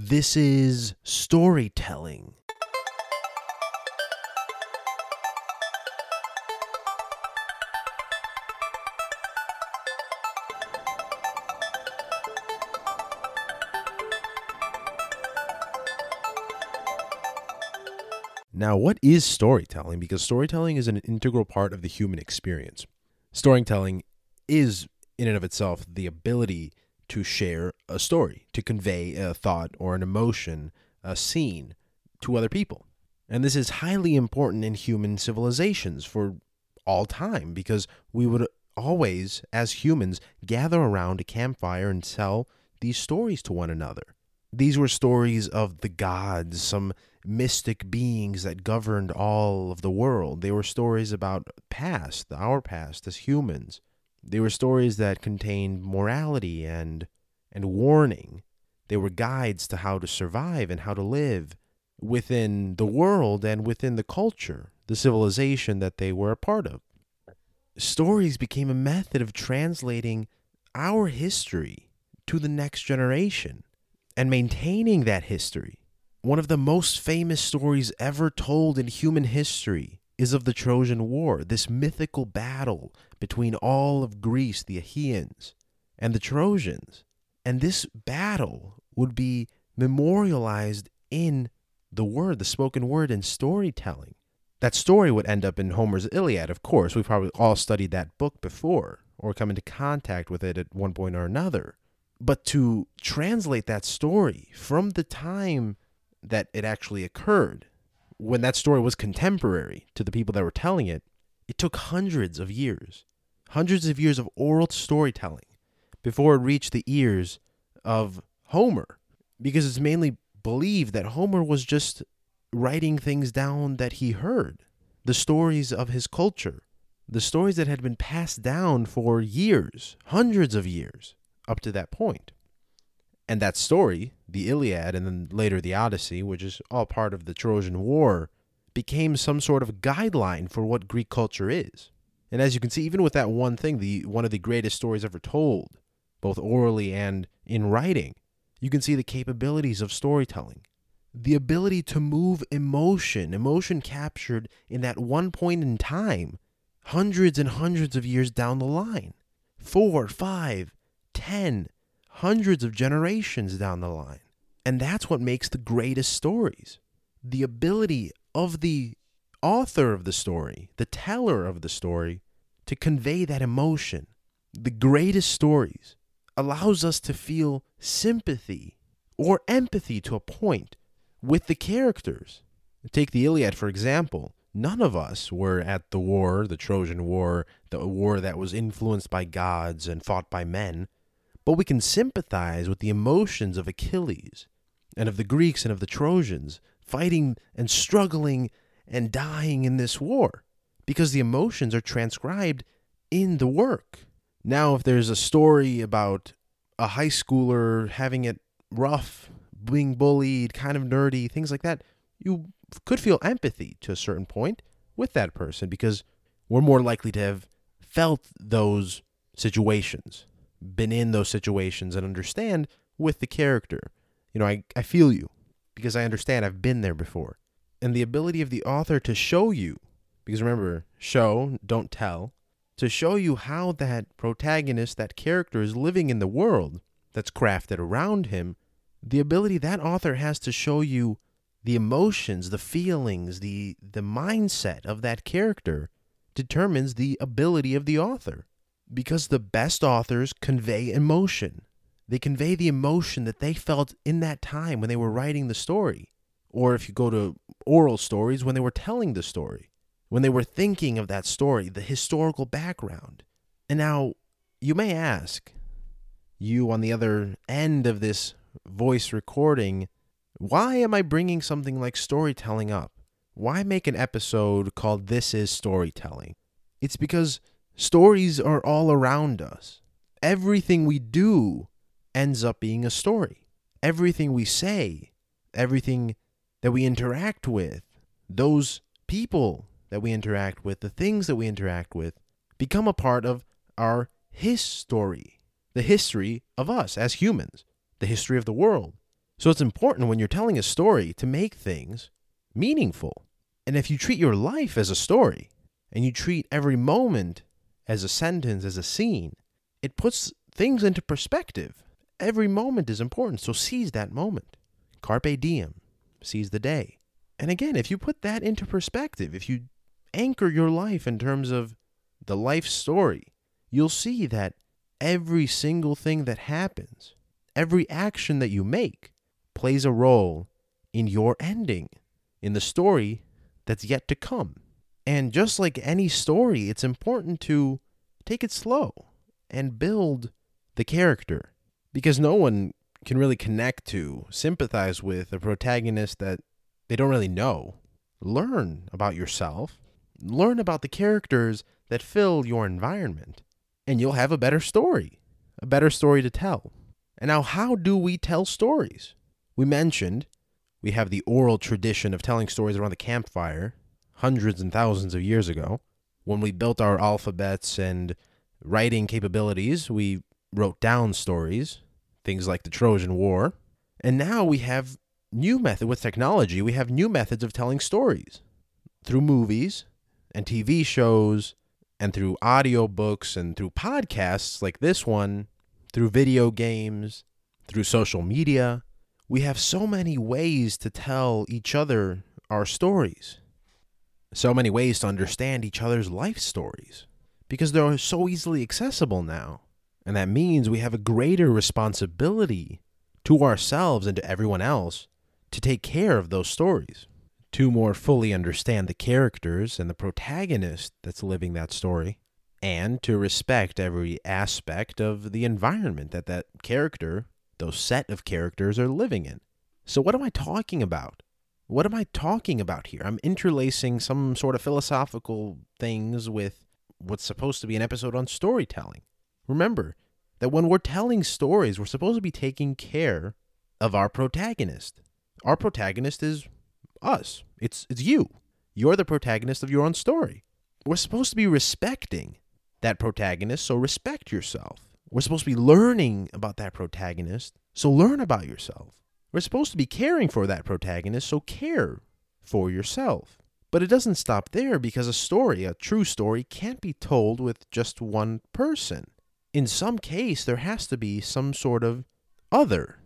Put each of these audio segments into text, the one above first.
This is storytelling. Now, what is storytelling? Because storytelling is an integral part of the human experience. Storytelling is, in and of itself, the ability to share a story, to convey a thought or an emotion, a scene to other people. And this is highly important in human civilizations for all time because we would always, as humans, gather around a campfire and tell these stories to one another. These were stories of the gods, some mystic beings that governed all of the world. They were stories about past, our past as humans. They were stories that contained morality and and warning. They were guides to how to survive and how to live within the world and within the culture, the civilization that they were a part of. Stories became a method of translating our history to the next generation and maintaining that history. One of the most famous stories ever told in human history is of the Trojan War, this mythical battle between all of Greece, the Achaeans, and the Trojans. And this battle would be memorialized in the word, the spoken word, and storytelling. That story would end up in Homer's Iliad, of course. We've probably all studied that book before or come into contact with it at one point or another. But to translate that story from the time that it actually occurred, when that story was contemporary to the people that were telling it, it took hundreds of years, hundreds of years of oral storytelling before it reached the ears of Homer, because it's mainly believed that Homer was just writing things down that he heard, the stories of his culture, the stories that had been passed down for years, hundreds of years up to that point. And that story, the Iliad and then later the Odyssey, which is all part of the Trojan War, became some sort of guideline for what Greek culture is. And as you can see, even with that one thing, the one of the greatest stories ever told, both orally and in writing, you can see the capabilities of storytelling. The ability to move emotion, emotion captured in that one point in time, hundreds and hundreds of years down the line. Four, five, ten, hundreds of generations down the line. And that's what makes the greatest stories. The ability of the author of the story, the teller of the story, to convey that emotion. The greatest stories allows us to feel sympathy or empathy to a point with the characters. Take the Iliad, for example. None of us were at the war, the Trojan War, the war that was influenced by gods and fought by men but we can sympathize with the emotions of Achilles and of the Greeks and of the Trojans fighting and struggling and dying in this war because the emotions are transcribed in the work. Now, if there's a story about a high schooler having it rough, being bullied, kind of nerdy, things like that, you could feel empathy to a certain point with that person because we're more likely to have felt those situations been in those situations and understand with the character. You know, I, I feel you because I understand I've been there before. And the ability of the author to show you, because remember, show, don't tell, to show you how that protagonist, that character is living in the world that's crafted around him, the ability that author has to show you the emotions, the feelings, the the mindset of that character determines the ability of the author because the best authors convey emotion. They convey the emotion that they felt in that time when they were writing the story. Or if you go to oral stories, when they were telling the story, when they were thinking of that story, the historical background. And now you may ask, you on the other end of this voice recording, why am I bringing something like storytelling up? Why make an episode called This is Storytelling? It's because Stories are all around us. Everything we do ends up being a story. Everything we say, everything that we interact with, those people that we interact with, the things that we interact with, become a part of our history, the history of us as humans, the history of the world. So it's important when you're telling a story to make things meaningful. And if you treat your life as a story and you treat every moment as a sentence, as a scene, it puts things into perspective. Every moment is important, so seize that moment. Carpe diem, seize the day. And again, if you put that into perspective, if you anchor your life in terms of the life story, you'll see that every single thing that happens, every action that you make, plays a role in your ending, in the story that's yet to come. And just like any story, it's important to take it slow and build the character because no one can really connect to, sympathize with a protagonist that they don't really know. Learn about yourself, learn about the characters that fill your environment, and you'll have a better story, a better story to tell. And now, how do we tell stories? We mentioned we have the oral tradition of telling stories around the campfire hundreds and thousands of years ago. When we built our alphabets and writing capabilities, we wrote down stories, things like the Trojan War. And now we have new method with technology, we have new methods of telling stories through movies and TV shows and through audiobooks and through podcasts like this one, through video games, through social media. We have so many ways to tell each other our stories, so many ways to understand each other's life stories, because they're so easily accessible now. And that means we have a greater responsibility to ourselves and to everyone else to take care of those stories, to more fully understand the characters and the protagonist that's living that story, and to respect every aspect of the environment that that character those set of characters are living in. So, what am I talking about? What am I talking about here? I'm interlacing some sort of philosophical things with what's supposed to be an episode on storytelling. Remember that when we're telling stories, we're supposed to be taking care of our protagonist. Our protagonist is us. It's it's you. You're the protagonist of your own story. We're supposed to be respecting that protagonist, so respect yourself. We're supposed to be learning about that protagonist, so learn about yourself. We're supposed to be caring for that protagonist, so care for yourself. But it doesn't stop there because a story, a true story, can't be told with just one person. In some case, there has to be some sort of other,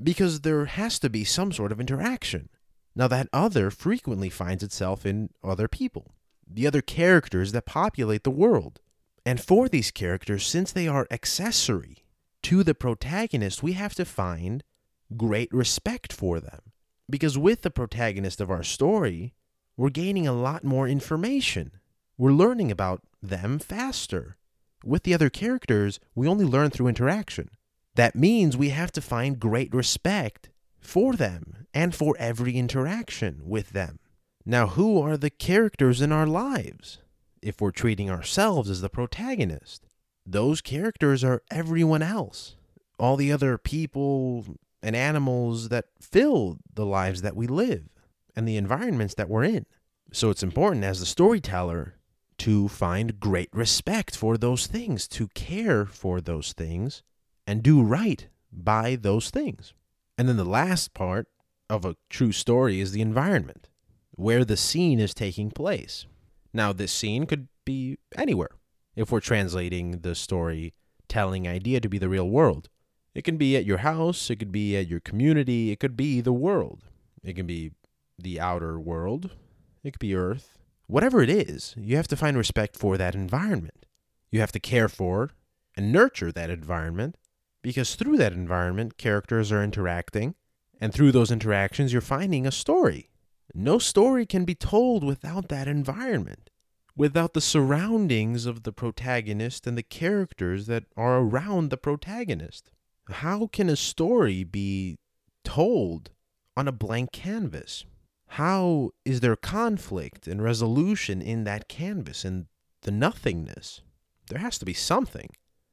because there has to be some sort of interaction. Now, that other frequently finds itself in other people, the other characters that populate the world. And for these characters, since they are accessory to the protagonist, we have to find great respect for them. Because with the protagonist of our story, we're gaining a lot more information. We're learning about them faster. With the other characters, we only learn through interaction. That means we have to find great respect for them and for every interaction with them. Now, who are the characters in our lives? if we're treating ourselves as the protagonist. Those characters are everyone else, all the other people and animals that fill the lives that we live and the environments that we're in. So it's important as the storyteller to find great respect for those things, to care for those things, and do right by those things. And then the last part of a true story is the environment, where the scene is taking place. Now, this scene could be anywhere if we're translating the storytelling idea to be the real world. It can be at your house, it could be at your community, it could be the world. It can be the outer world, it could be Earth. Whatever it is, you have to find respect for that environment. You have to care for and nurture that environment because through that environment, characters are interacting, and through those interactions, you're finding a story. No story can be told without that environment, without the surroundings of the protagonist and the characters that are around the protagonist. How can a story be told on a blank canvas? How is there conflict and resolution in that canvas, and the nothingness? There has to be something,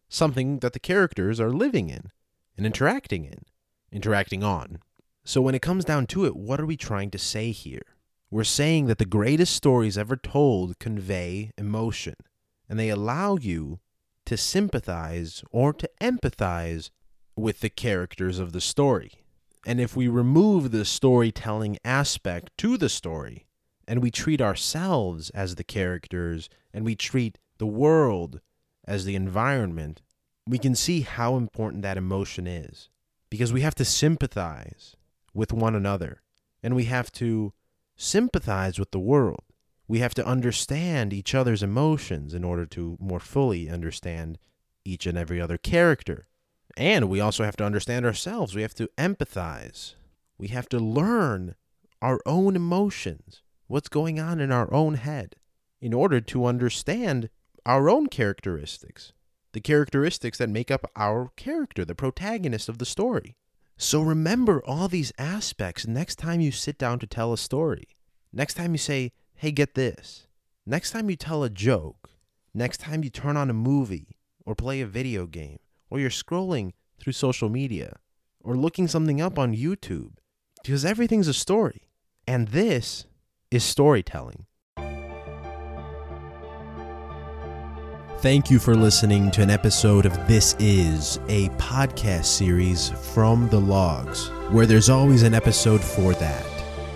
something that the characters are living in and interacting in, interacting on. So when it comes down to it, what are we trying to say here? We're saying that the greatest stories ever told convey emotion, and they allow you to sympathize or to empathize with the characters of the story. And if we remove the storytelling aspect to the story, and we treat ourselves as the characters, and we treat the world as the environment, we can see how important that emotion is. Because we have to sympathize with one another, and we have to sympathize with the world. We have to understand each other's emotions in order to more fully understand each and every other character. And we also have to understand ourselves. We have to empathize. We have to learn our own emotions, what's going on in our own head, in order to understand our own characteristics, the characteristics that make up our character, the protagonist of the story. So remember all these aspects next time you sit down to tell a story. Next time you say, hey, get this. Next time you tell a joke. Next time you turn on a movie or play a video game or you're scrolling through social media or looking something up on YouTube. Because everything's a story. And this is storytelling. Thank you for listening to an episode of This Is, a podcast series from the Logues, where there's always an episode for that.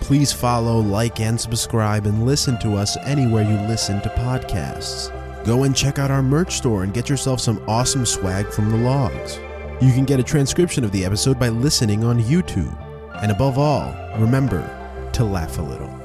Please follow, like, and subscribe and listen to us anywhere you listen to podcasts. Go and check out our merch store and get yourself some awesome swag from the Logues. You can get a transcription of the episode by listening on YouTube. And above all, remember to laugh a little.